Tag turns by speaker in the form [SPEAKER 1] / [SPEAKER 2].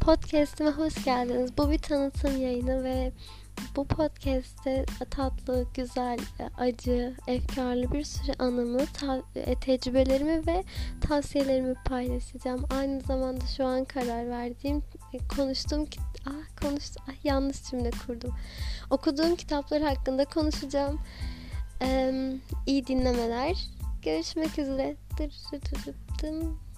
[SPEAKER 1] Podcast'ime hoş geldiniz. Bu bir tanıtım yayını ve bu podcast'te tatlı, güzel, acı, efkarlı bir sürü anımı, ta- e, tecrübelerimi ve tavsiyelerimi paylaşacağım. Aynı zamanda şu an karar verdiğim, e, konuştuğum ah konuştum, ah, yanlış cümle kurdum. Okuduğum kitaplar hakkında konuşacağım. Ee, iyi dinlemeler. Görüşmek üzere. Dır dır dır dır.